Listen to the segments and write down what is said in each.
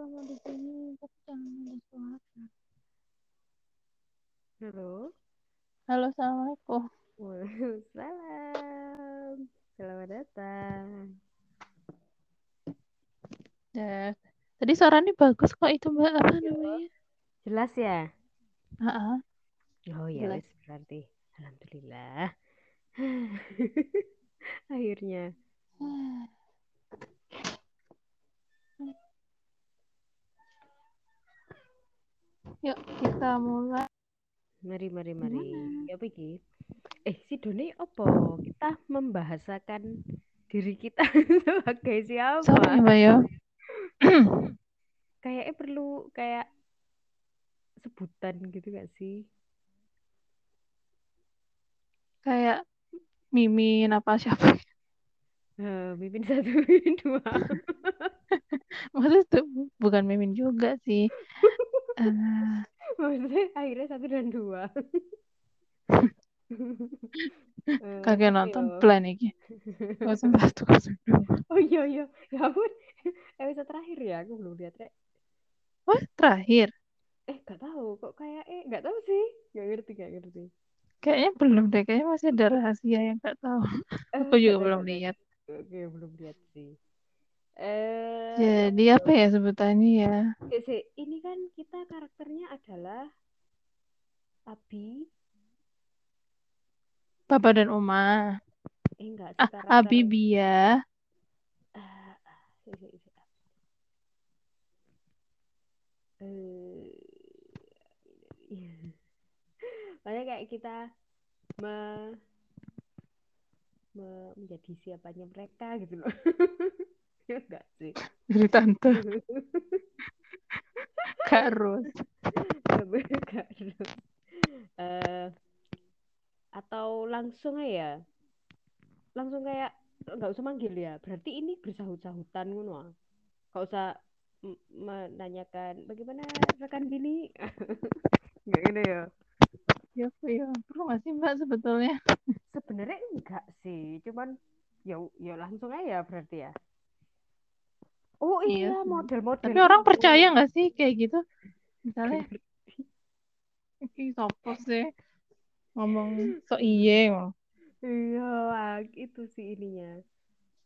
kalau mau di sini tapi jangan ada suara Halo. halo assalamualaikum Waalaikumsalam. Selamat datang. ya tadi suaranya bagus kok itu mbak apa namanya Jelas ya? ah Oh ya Jelas. berarti. Alhamdulillah. Akhirnya. Yuk kita mulai Mari mari mari. Gimana? Ya apa iki? Eh si Doni opo? Kita membahasakan diri kita sebagai siapa? sorry mbak ya Kayaknya perlu kayak sebutan gitu gak sih? kayak mimin apa siapa Eh, mimpin satu, mimpin dua. maksudnya itu bukan mimin juga sih Eh, Maksudnya akhirnya satu dan dua. Kagak nonton ya? plan iki kosong satu kosong dua Oh iya iya, ya ampun. Episode terakhir ya, aku belum lihat Rek. wah terakhir Eh, gak tahu kok kayak eh gak tahu sih. Gak ngerti, gak ngerti. kayaknya belum deh kayaknya masih ada rahasia yang nggak tahu Eh, aku juga gak belum gak lihat Oke, belum lihat sih. Eh, jadi apa ya sebutannya ya ini kan kita karakternya adalah Abi. Papa dan Oma Eh enggak ah karakter. Eh, iya. Makanya kayak kita me, me- menjadi siapanya mereka gitu loh. Ya enggak sih. dari tante Kak Ros Enggak harus. Eh, atau langsung aja. Langsung kayak nggak usah manggil ya. Berarti ini bersahut-sahutan ngono ah. nggak usah menanyakan bagaimana rekan bini nggak gini ya. Ya ya perlu nggak sih mbak sebetulnya? Sebenarnya enggak sih. Cuman ya ya langsung aja berarti ya oh Iya. iya model-model tapi orang itu. percaya nggak sih kayak gitu? Misalnya. Ih, sopo sih ngomong so iye. Iya ah, itu sih ininya.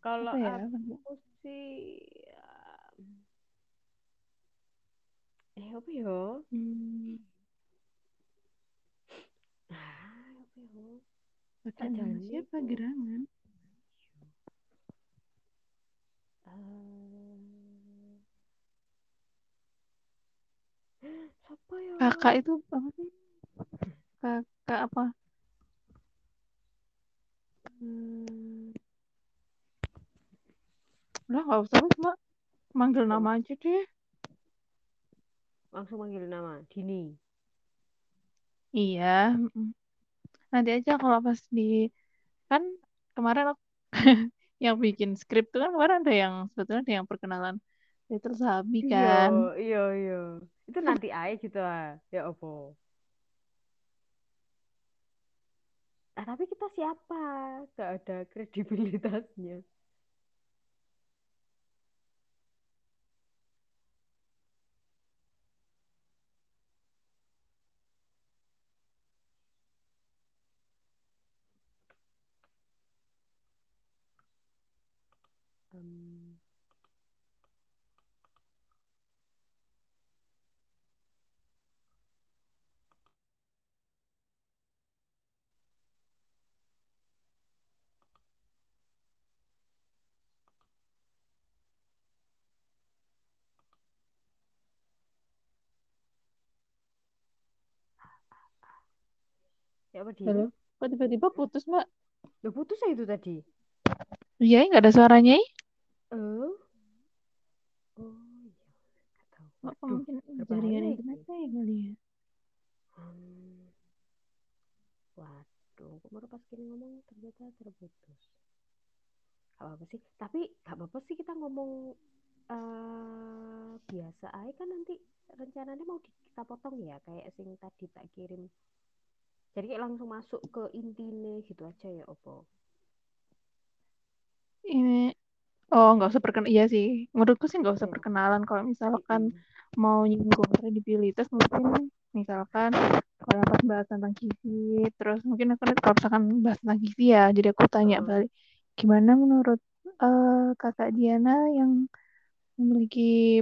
Kalau ya? aku sih eh apa ya? Hmm, ah apa ya? Pakai siapa? Gerangan Eh, siapa ya kakak itu apa sih? Kakak apa? Hmm, udah nggak usah mbak manggil nama aja deh. Langsung manggil nama Dini. Iya nanti aja kalau pas di kan kemarin aku yang bikin skrip tuh kan kemarin ada yang sebetulnya ada yang perkenalan Sabi iya kan. iya iya itu nanti aja gitu ah. Ya opo. Ah tapi kita siapa? Gak ada kredibilitasnya. Em, ya apa Dini halo kok tiba-tiba putus mbak Loh, putus ya itu tadi iya nggak ada suaranya ih oh oh iya nggak tahu mungkin jaringan ini. internet saya kali ya Hmm. Waduh, kok baru pas gini ngomong ternyata terputus. Gak apa-apa sih, tapi gak apa-apa sih kita ngomong eh biasa aja kan nanti rencananya mau di- kita potong ya kayak sing tadi tak kirim. Jadi kayak langsung masuk ke intine gitu aja ya Opo. ini Oh, nggak usah perkenalan. Iya sih. Menurutku sih nggak usah Iya. perkenalan. Kalau misalkan mau nyinggung kredibilitas, mungkin misalkan kalau pas bahas tentang gizi, terus mungkin aku kalau misalkan bahas tentang gizi ya, jadi aku tanya balik, gimana menurut eh, kakak Diana yang memiliki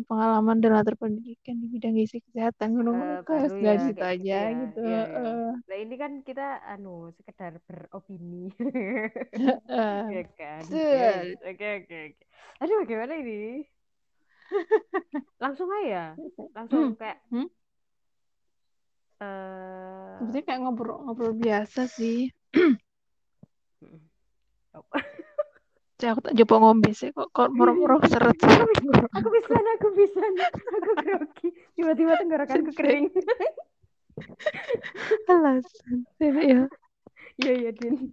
pengalaman dan latar pendidikan di bidang gizi kesehatan, Eh, menurut kayak baru ya dari situ kayak gitu aja ya. gitu. Iya ya. Eh, Nah, ini kan kita anu sekedar beropini. eh, Ya kan. Oke, oke, oke. Aduh, gimana ini? Langsung aja. Langsung Hmm. kayak Hmm? eh Sebenarnya kayak ngobrol-ngobrol biasa sih. mm. Oh. Aku tak coba ngombe sih kok kok moro-moro seret aku bisa, aku bisa, aku grogi. Tiba-tiba tenggorokanku kering. alasan ya Iya, iya, Din.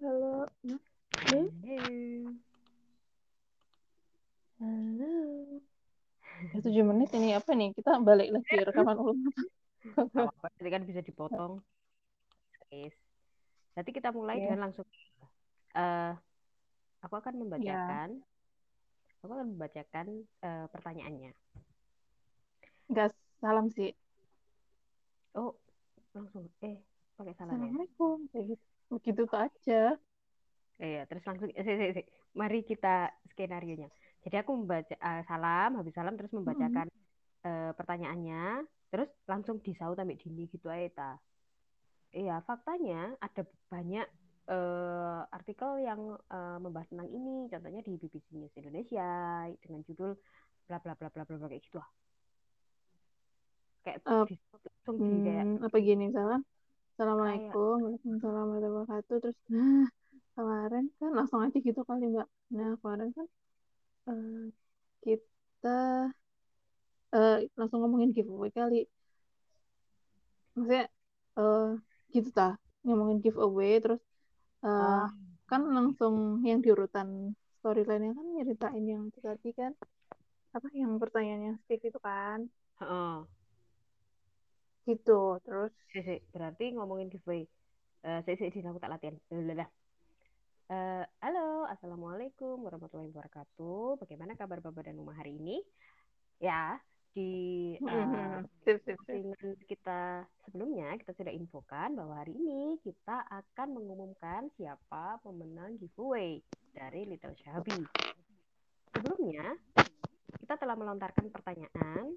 halo halo Halo. halo ya tujuh menit ini apa nih kita balik lagi rekaman ulang nanti kan bisa dipotong. Guys. Nanti kita mulai Oke. dengan langsung eh aku akan ya membacakan aku akan membacakan eh, pertanyaannya. nggak salam sih Oh, langsung eh pakai salam ya. assalamualaikum gitu begitu tuh aja Eh, ya, terus langsung eh, si, si, si. mari kita skenario nya. Jadi aku membaca eh, salam, habis salam terus membacakan eh, pertanyaannya, terus langsung disaut sampai dini gitu aja ta. Iya, faktanya ada banyak eh, artikel yang eh, membahas tentang ini, contohnya di BBC News Indonesia dengan judul bla bla bla bla bla bla, kayak gitu lah. Kayak disaut langsung di kayak hmm, apa gini misalkan assalamualaikum waalaikumsalam warahmatullahi wabarakatuh. Terus nah kemarin kan langsung aja gitu kali mbak. Nah kemarin kan eh, kita eh, langsung ngomongin giveaway kali. Maksudnya eh gitu tah ngomongin giveaway. Terus eh, ah, kan langsung yang di urutan storyline-nya kan nyeritain yang tadi kan. Apa yang pertanyaannya Steve itu kan. Heeh. Gitu terus Si, si. berarti ngomongin giveaway. Eh, si, si, si, aku tak latihan. Blablabla. Eh, halo, assalamualaikum warahmatullahi wabarakatuh. Bagaimana kabar Bapak dan Uma hari ini? Ya, di postingan kita sebelumnya kita sudah infokan bahwa hari ini kita akan mengumumkan siapa pemenang giveaway dari Little Shabby. Sebelumnya kita telah melontarkan pertanyaan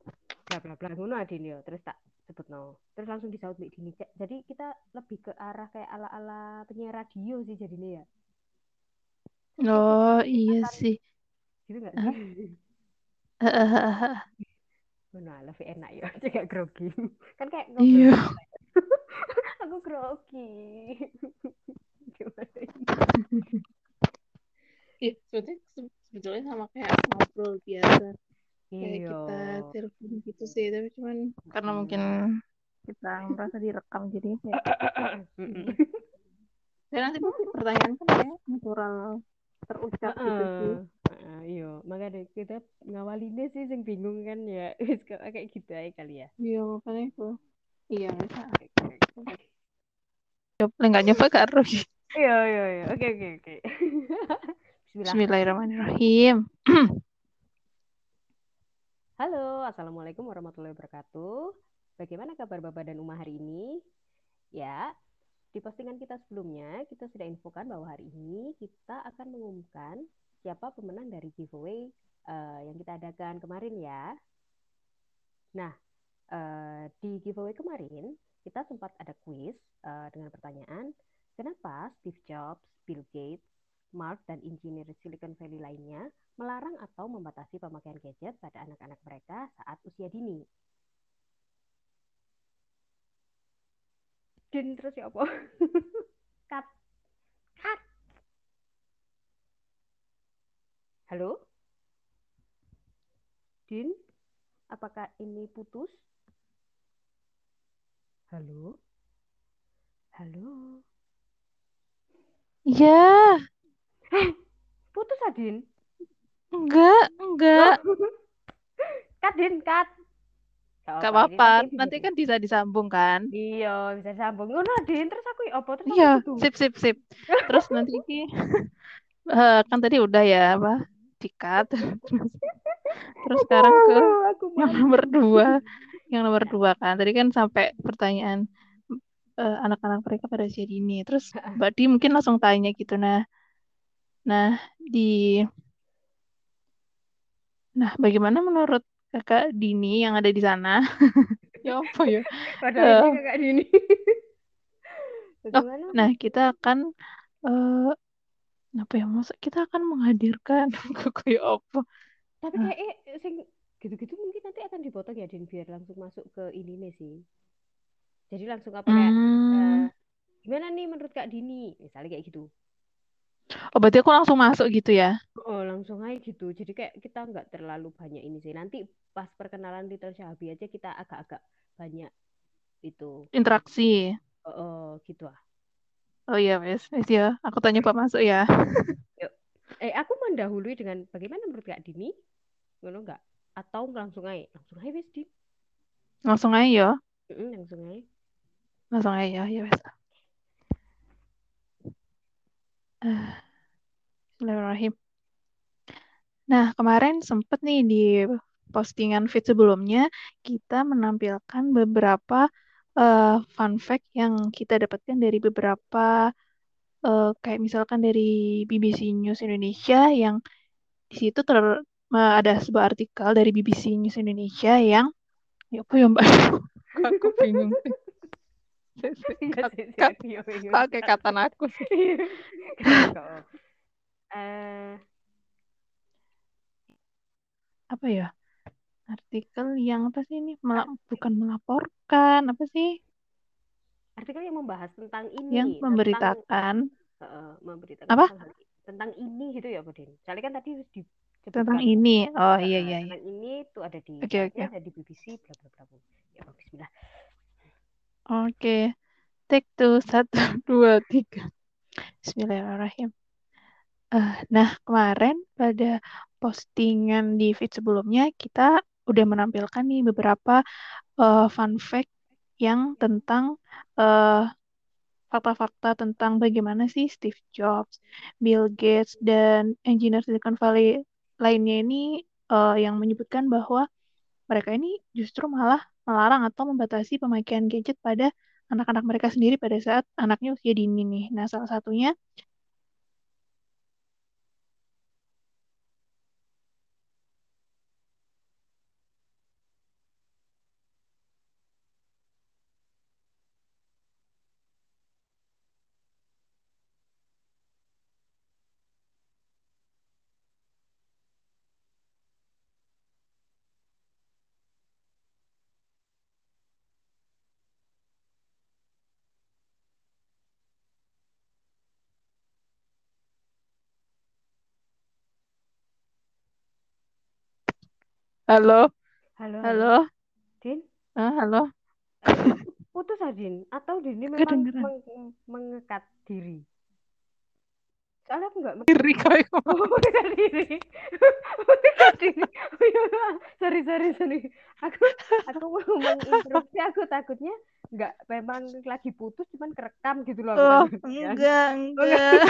bla bla bla ngono adin yo terus tak sebut no terus langsung disaut Mbak Dini Cek. jadi kita lebih ke arah kayak ala ala penyiar radio sih jadinya ya oh iya akan- sih gitu nggak sih. Nah, lebih enak ya, juga grogi. Kan kayak iya ngobrol. Aku grogi. Gimana ini? Iya, sebetulnya sebetulnya sama kayak ngobrol biasa kayak Iya. kita telepon gitu sih tapi cuman karena Mm. mungkin kita merasa direkam jadi kayak Mm-mm. dan nanti pasti pertanyaan kan kayak natural terucap gitu sih. Heeh, Iya, makanya kita ngawalinnya sih yang bingung kan ya. Kayak gitu aja kali ya. iya makanya itu Iya, bisa. Coba nggak nyoba karo. Iya, iya, iya. Oke, oke, oke. Bismillah. Bismillahirrahmanirrahim. Halo, Assalamualaikum warahmatullahi wabarakatuh. Bagaimana kabar Bapak dan Uma hari ini? Ya, di postingan kita sebelumnya, kita sudah infokan bahwa hari ini kita akan mengumumkan siapa pemenang dari giveaway uh, yang kita adakan kemarin ya. Nah, uh, di giveaway kemarin, kita sempat ada quiz uh, dengan pertanyaan, kenapa Steve Jobs, Bill Gates, Mark, dan engineer Silicon Valley lainnya melarang atau membatasi pemakaian gadget pada anak-anak mereka saat usia dini. Din terus ya apa? Cut. Cut. Halo? Din? Apakah ini putus? Halo? Halo? Ya. Putus Adin? Enggak, enggak. kat Din, kat. Gak apa-apa, nanti, kan bisa disambung kan? Iya, bisa disambung. Oh, Din, terus aku apa? Terus iya, sip, sip, sip. Terus nanti ini uh, kan tadi udah ya apa dikat. terus sekarang ke aku yang nomor dua, yang nomor dua kan. Tadi kan sampai pertanyaan uh, anak-anak mereka pada usia dini. Terus Mbak Di mungkin langsung tanya gitu, nah, nah di Nah, bagaimana menurut kakak Dini yang ada di sana? ya apa ya? Padahal uh, kakak Dini. oh, nah, kita akan uh, apa ya masa kita akan menghadirkan kayak apa? Tapi kayak eh, sing gitu-gitu mungkin nanti akan dipotong ya Din biar langsung masuk ke ini nih sih. Jadi langsung apa kayak hmm. uh, gimana nih menurut Kak Dini? Misalnya kayak gitu. Oh, berarti aku langsung masuk gitu ya? Oh, langsung aja gitu. Jadi kayak kita nggak terlalu banyak ini sih. Nanti pas perkenalan Little Syahabi aja kita agak-agak banyak itu. Interaksi. Oh, oh gitu ah. Oh iya, wes, wes ya. Aku tanya Pak masuk ya. Yuk. Eh, aku mendahului dengan bagaimana menurut Kak Dini? Ngono nggak? Atau langsung aja? Langsung aja wes, Din. Langsung aja ya. Mm -mm, langsung aja. Langsung aja ya, ya wes. Bismillahirrahmanirrahim. Nah, kemarin sempat nih di postingan feed sebelumnya, kita menampilkan beberapa uh, fun fact yang kita dapatkan dari beberapa, uh, kayak misalkan dari BBC News Indonesia, yang di situ ter ada sebuah artikel dari BBC News Indonesia yang, ya apa ya mbak? Aku bingung. Pakai kata aku sih. uh, apa ya? Artikel yang apa sih ini? Mel bukan melaporkan apa sih? Artikel yang membahas tentang ini yang memberitakan. Tentang, uh, memberitakan apa? tentang, tentang ini gitu ya Budin. Soalnya kan tadi di tentang ini. Oh iya iya, iya. tentang ini tuh ada di okay, okay. ada di BBC bla bla bla ya Bismillah oke take two satu dua tiga. Bismillahirrahmanirrahim. Uh, nah, kemarin pada postingan di feed sebelumnya, kita udah menampilkan nih beberapa uh, fun fact yang tentang fakta fakta-fakta tentang bagaimana sih Steve Jobs, Bill Gates, dan engineer Silicon Valley lainnya ini uh, yang menyebutkan bahwa mereka ini justru malah melarang atau membatasi pemakaian gadget pada anak-anak mereka sendiri pada saat anaknya usia dini nih. Nah, salah satunya Halo. Halo. Halo. Din? Ah, halo. Putus Adin atau Dini memang meng mengekat diri? soalnya aku nggak diri kau oh bela diri diri oh, iya. sorry sorry sorry aku aku mau menginterupsi aku takutnya nggak memang lagi putus cuman kerekam gitu loh oh, aku enggak enggak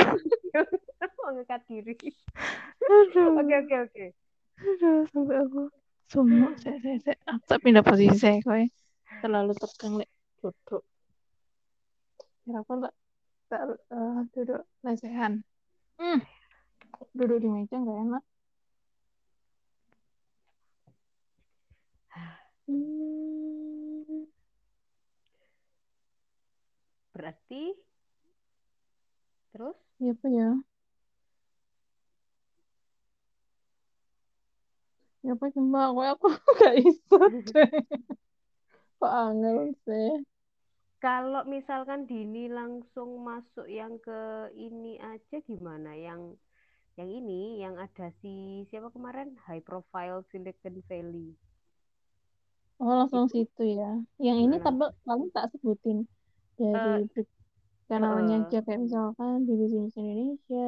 mau ngekat diri aduh oke oke oke aduh sampai aku semua saya saya saya aku tak pindah posisi saya kau ya. terlalu tegang lek duduk ya aku tak tak uh, duduk lesehan hmm. duduk di meja nggak enak hmm. berarti terus ya apa ya apa cuma aku aku gak iso deh kok angel sih? Kalau misalkan Dini langsung masuk yang ke ini aja gimana? Yang yang ini yang ada si siapa kemarin? High profile Silicon Valley. Oh langsung itu. situ ya. Yang ini Nah, tapi paling tak sebutin dari break- kanalnya eh, aja kayak misalkan BBC News Indonesia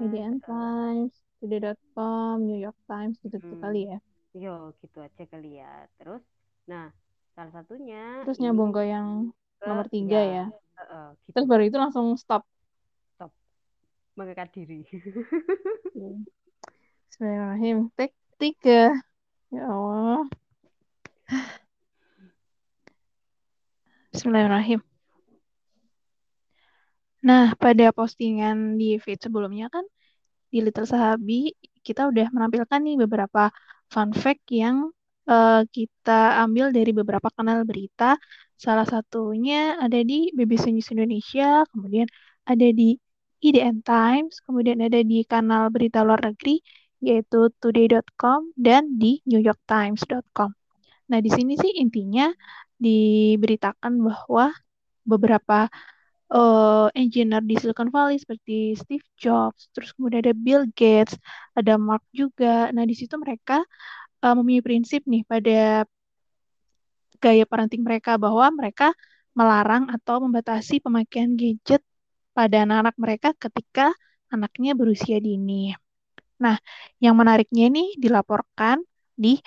Median Times Today.com New York Times gitu gitu hmm, kali ya. Yo gitu aja kali ya. Terus nah salah satunya terus nyambung ke yang ke nomor tiga ya ya. eh, eh, gitu. Terus baru itu langsung stop. Stop. Mengikat diri. Bismillahirrahmanirrahim. Take tiga. Ya Allah. Bismillahirrahmanirrahim. Nah, pada postingan di feed sebelumnya kan di Little Sahabi kita udah menampilkan nih beberapa fun fact yang eh, kita ambil dari beberapa kanal berita. Salah satunya ada di BBC News Indonesia, kemudian ada di IDN Times, kemudian ada di kanal berita luar negeri yaitu today.com dan di newyorktimes.com. Nah, di sini sih intinya diberitakan bahwa beberapa uh, engineer di Silicon Valley seperti Steve Jobs, terus kemudian ada Bill Gates, ada Mark juga. Nah, di situ mereka uh, mempunyai prinsip nih pada gaya parenting mereka bahwa mereka melarang atau membatasi pemakaian gadget pada anak-anak mereka ketika anaknya berusia dini. Nah, yang menariknya ini dilaporkan di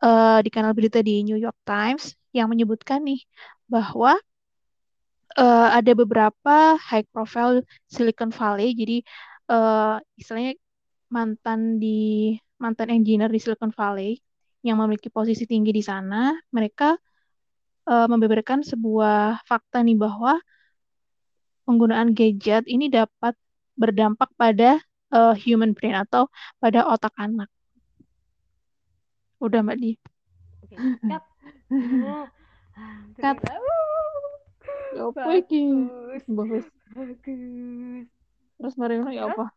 uh, di kanal berita di New York Times yang menyebutkan nih bahwa uh, ada beberapa high profile Silicon Valley. Jadi uh, istilahnya mantan di mantan engineer di Silicon Valley yang memiliki posisi tinggi di sana, mereka uh, membeberkan sebuah fakta nih bahwa penggunaan gadget ini dapat berdampak pada uh, human brain atau pada otak anak. Udah Mbak Di. Ah, Cut. Ya apa iki? Bagus. Bagus. Terus mari ya apa?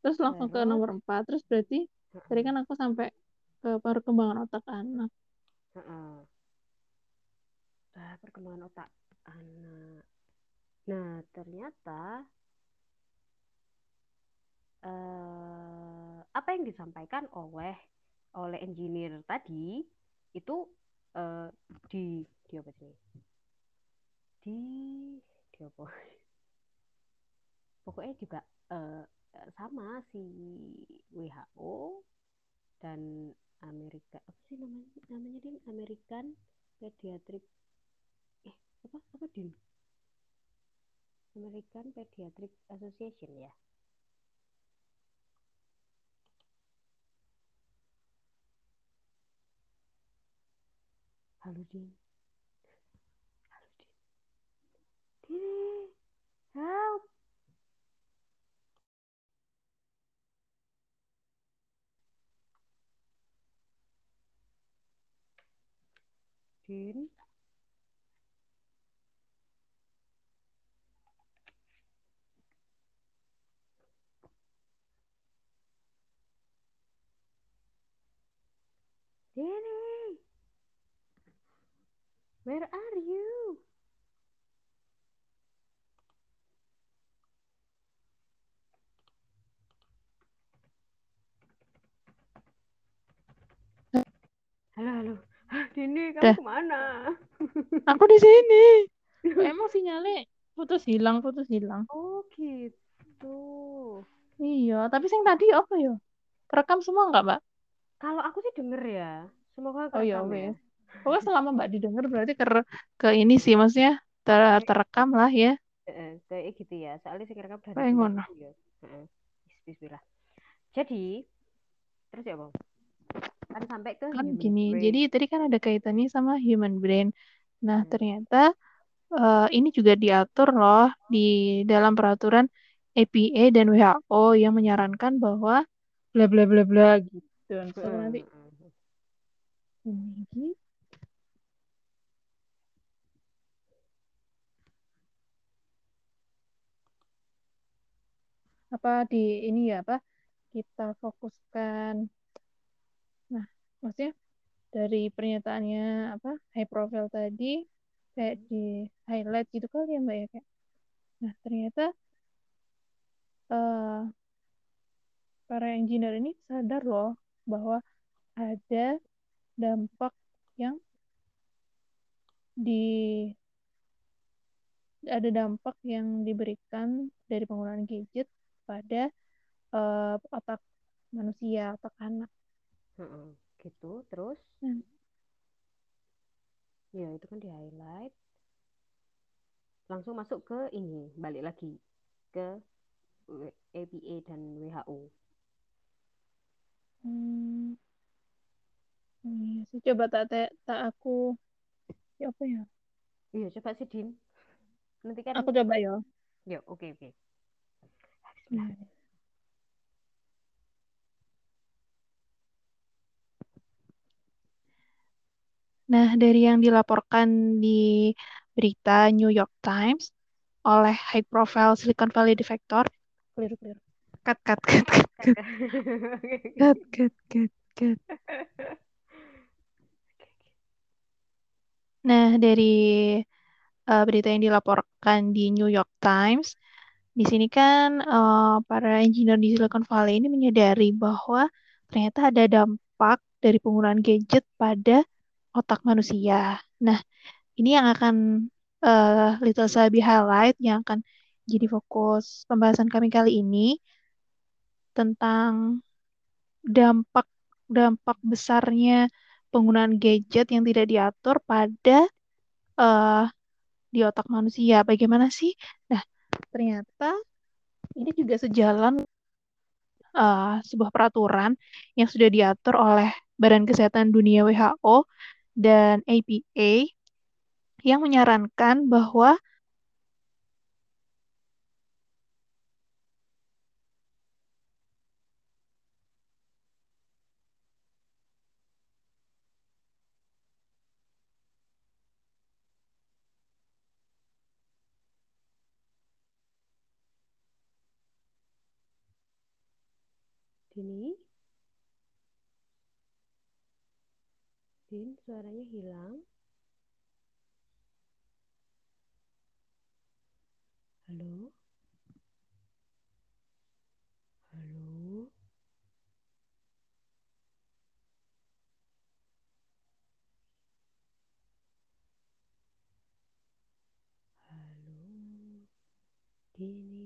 Terus langsung ke nomor 4. Terus berarti tadi kan aku sampai ke perkembangan otak anak. Heeh. Ah, perkembangan otak anak. Nah, ternyata eh, apa yang disampaikan oleh oleh engineer tadi itu eh, di di apa sih? Di di apa? Pokoknya juga eh, sama si WHO dan Amerika apa sih namanya namanya din American Pediatric eh apa apa din American Pediatric Association ya halo din Kitty, help! Kitty. Danny, where are you? Halo, halo. Hah, Dini, kamu Dah. ke mana? Aku di sini. Emang sinyalnya Putus hilang, putus hilang. Oh gitu. Iya, tapi sing tadi apa ya? Kerekam semua nggak, Mbak? Kalau aku sih denger ya. Semoga Oh ya kerekam ya. Pokoknya selama Mbak didengar berarti ke ke ini sih maksudnya ter- Kayak terekam lah ya. eh, kayak gitu ya. Soalnya sih kerekam dari ngono. ya. Heeh. Bismillah. Jadi, terus ya, Bang? Kan sampai ke Kan human gini, brain. jadi tadi kan ada kaitannya sama human brain. Nah, Hmm. ternyata eh, ini juga diatur loh di dalam peraturan EPA dan WHO yang menyarankan bahwa bla bla bla bla gitu. Terus aku nanti ini apa di ini ya apa kita fokuskan maksudnya dari pernyataannya apa high profile tadi kayak di highlight gitu kali ya mbak ya kayak nah ternyata eh, para engineer ini sadar loh bahwa ada dampak yang di ada dampak yang diberikan dari penggunaan gadget pada eh, otak manusia otak anak Heeh. Gitu. Terus, Nah, ya itu kan di highlight. Langsung masuk ke ini, balik lagi ke APA dan WHO. Hmm, iya sih. Coba tak tak tak aku ya apa ya? Iya, coba sih, Din. Nanti kan, Aku coba ya. ya oke, oke. Nah, Nah, dari yang dilaporkan di berita New York Times oleh high profile Silicon Valley defector, Clear, clear. Cut cut cut cut cut. cut cut cut cut. Nah, dari uh, berita yang dilaporkan di New York Times, di sini kan uh, para engineer di Silicon Valley ini menyadari bahwa ternyata ada dampak dari penggunaan gadget pada otak manusia. Nah, ini yang akan eh, Little Sabi highlight yang akan jadi fokus pembahasan kami kali ini tentang dampak dampak besarnya penggunaan gadget yang tidak diatur pada eh, di otak manusia. Bagaimana sih? Nah, ternyata ini juga sejalan eh, sebuah peraturan yang sudah diatur oleh Badan Kesehatan Dunia WHO dan APA yang menyarankan bahwa Dini, Din, suaranya hilang. Halo? Halo? Halo? Dini?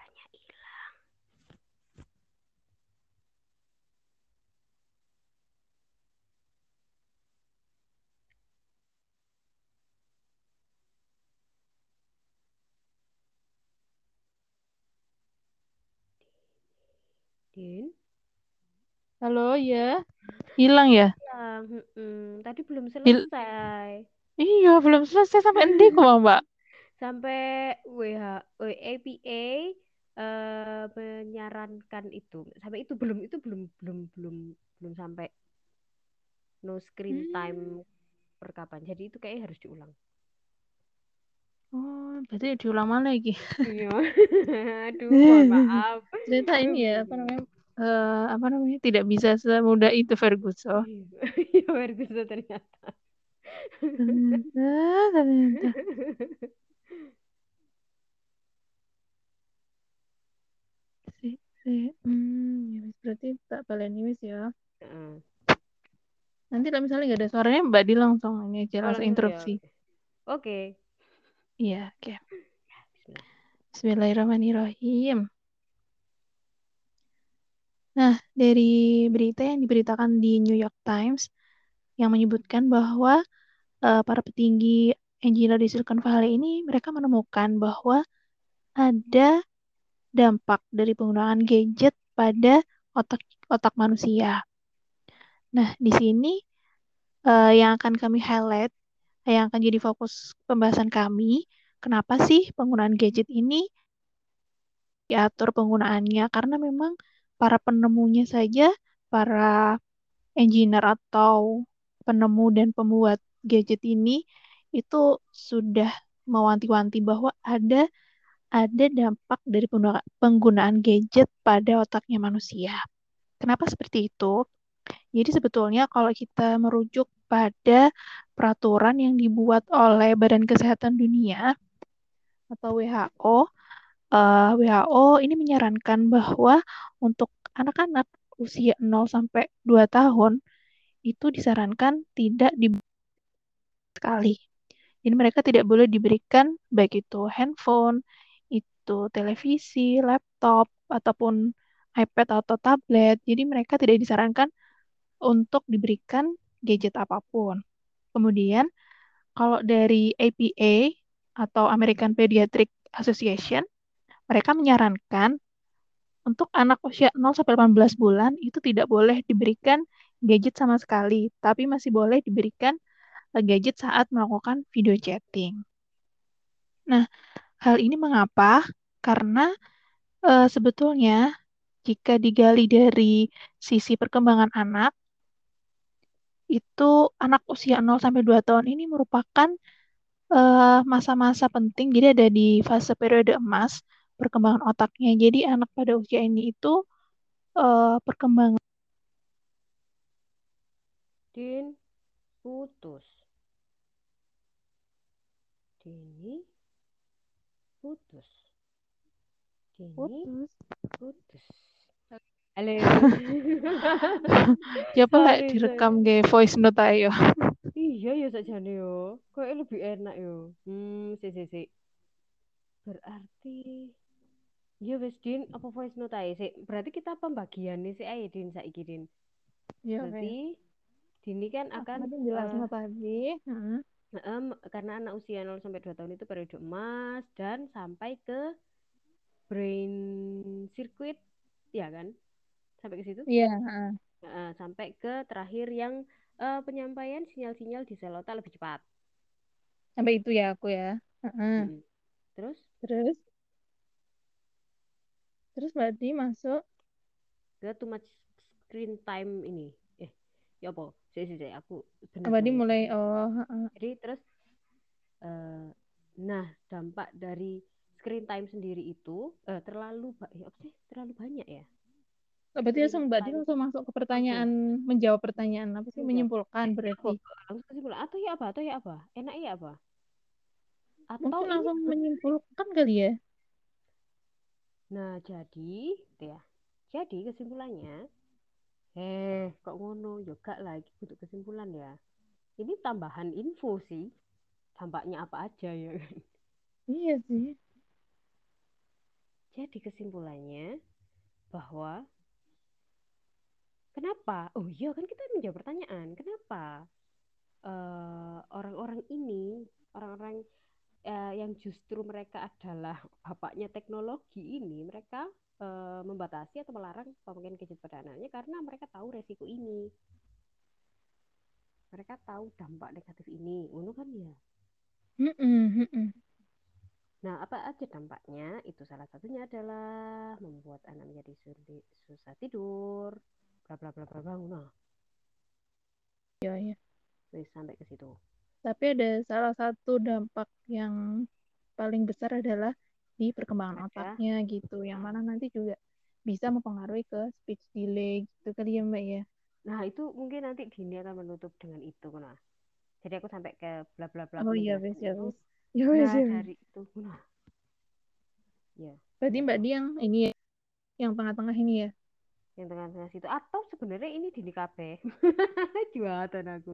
Din? halo ya hilang ya? Hilang. mm-mm. Tadi belum Hil- selesai. iya, belum selesai sampai endi kok, Mbak. Sampai WH, APA eh, menyarankan itu sampai itu belum itu belum belum belum belum sampai no screen time Hmm. per kapan. Jadi itu kayaknya harus diulang. Oh, berarti diulang mana lagi? Iya. Aduh, mohon maaf. Ternyata ini ya, apa namanya? eh, apa namanya? Tidak bisa semudah itu Ferguson. Iya, Ferguson ternyata. Ternyata, ternyata. Si, si. Hmm, ya wis. berarti tak baleni wis ya. Heeh. Nanti kalau misalnya nggak ada suaranya, Mbak Di langsung ini aja langsung langsung ya. interupsi. Iya, oke. Bismillah. Bismillahirrahmanirrahim. Nah, dari berita yang diberitakan di New York Times yang menyebutkan bahwa eh, para petinggi engineer di Silicon Valley ini mereka menemukan bahwa ada dampak dari penggunaan gadget pada otak otak manusia. Nah, di sini eh, yang akan kami highlight, yang akan jadi fokus pembahasan kami, kenapa sih penggunaan gadget ini diatur penggunaannya? Karena memang para penemunya saja, para engineer atau penemu dan pembuat gadget ini itu sudah mewanti-wanti bahwa ada ada dampak dari penggunaan gadget pada otaknya manusia. Kenapa seperti itu? Jadi sebetulnya kalau kita merujuk pada peraturan yang dibuat oleh Badan Kesehatan Dunia atau WHO, eh, WHO ini menyarankan bahwa untuk anak-anak usia 0 sampai 2 tahun itu disarankan tidak di sekali. Jadi mereka tidak boleh diberikan baik itu handphone, itu televisi, laptop, ataupun iPad atau tablet. Jadi mereka tidak disarankan untuk diberikan gadget apa pun. Kemudian kalau dari APA atau American Pediatric Association, mereka menyarankan untuk anak usia 0 sampai 18 bulan itu tidak boleh diberikan gadget sama sekali, tapi masih boleh diberikan eh, gadget saat melakukan video chatting. Nah, hal ini mengapa? Karena eh, sebetulnya jika digali dari sisi perkembangan anak, itu anak usia 0 sampai 2 tahun ini merupakan eh, masa-masa penting. Jadi ada di fase periode emas perkembangan otaknya. Jadi anak pada usia ini itu eh, perkembangan Din putus. Dini putus. Dini putus. putus. Halo. Coba lah Sorry, direkam ge voice note ayo. Iya ya sakjane yo. Kayak lebih enak yo. Hmm, si si si. Berarti ya wis Din, apa voice note ae sih? Berarti kita pembagian nih sih ae Din saiki Din. Iya. Berarti Dini kan akan Tadi jelasnya eh, tadi. Heeh. em, karena anak usia 0 sampai 2 tahun itu periode emas dan sampai ke brain circuit ya kan? Sampai ke situ? Iya, heeh. Heeh, sampai ke terakhir yang eh, penyampaian sinyal-sinyal di sel otak lebih cepat. Sampai itu ya aku ya. Heeh. Mm-mm. Terus Terus terus berarti masuk ke too much screen time ini. Eh, ya apa? Sih sih sih, aku berarti mulai oh heeh. Jadi terus eh, nah dampak dari screen time sendiri itu eh, terlalu ba- ya apa sih? Terlalu banyak ya. Oh, berarti langsung berarti time langsung masuk ke pertanyaan menjawab pertanyaan apa sih menyimpulkan Eh, berarti. Langsung kesimpulan atau ya apa? Atau ya apa? Enak ya apa? Atau Mungkin langsung menyimpulkan kali ya. Nah, jadi, gitu ya. Jadi kesimpulannya, eh, kok ngono? Ya gak lagi untuk kesimpulan ya. Ini tambahan info sih. Dampaknya apa aja ya kan. Iya sih. Jadi kesimpulannya bahwa kenapa? Oh iya kan kita menjawab pertanyaan. Kenapa eh, orang-orang ini, orang-orang eh, yang justru mereka adalah bapaknya teknologi ini, mereka eh, membatasi atau melarang pemakaian gadget pada anaknya karena mereka tahu resiko ini. Mereka tahu dampak negatif ini. Ngono kan ya. Nah, apa aja dampaknya? Itu salah satunya adalah membuat anak menjadi sulit, susah tidur, bla bla bla bla bla. Nah, Iya, iya. wis sampai ke situ. Tapi ada salah satu dampak yang paling besar adalah di perkembangan otaknya gitu, yang mana nanti juga bisa mempengaruhi ke speech delay gitu kali ya Mbak ya. Nah, itu mungkin nanti Dini akan menutup dengan itu. Nah, jadi aku sampai ke bla bla bla Oh iya menjelaskan wes ya wes. Ya wes ya dari itu, nah, ya, Berarti ya Mbak. Di yang ini ya, yang tengah-tengah ini ya. Yang tengah-tengah situ. Atau sebenarnya ini Dini kabeh. Juatan aku.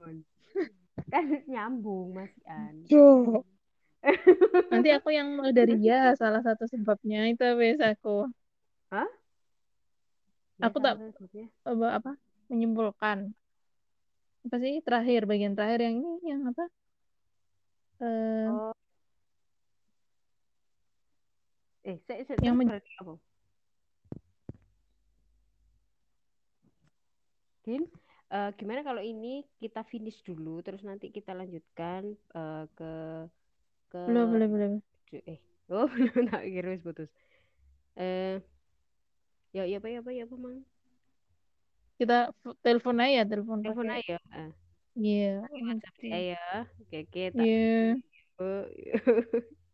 Kan nyambung, Mas An. Nanti aku yang mulai dari ya salah satu sebabnya itu wes aku. Hah? Ya, Aku tak apa, apa menyimpulkan apa sih terakhir bagian terakhir yang ini yang apa? Eh, Oh, eh, saya, saya, yang terus men- berarti apa? Din, eh, gimana kalau ini kita finish dulu, terus nanti kita lanjutkan eh, ke ke belum belum belum. eh oh belum tak kira wis putus. Eh, ya ya apa ya apa ya apa mang? Kita telepon aja, telepon Telepon aja. Eh, iya. WhatsApp Oke. saya. Oke, oke, tak. Iya.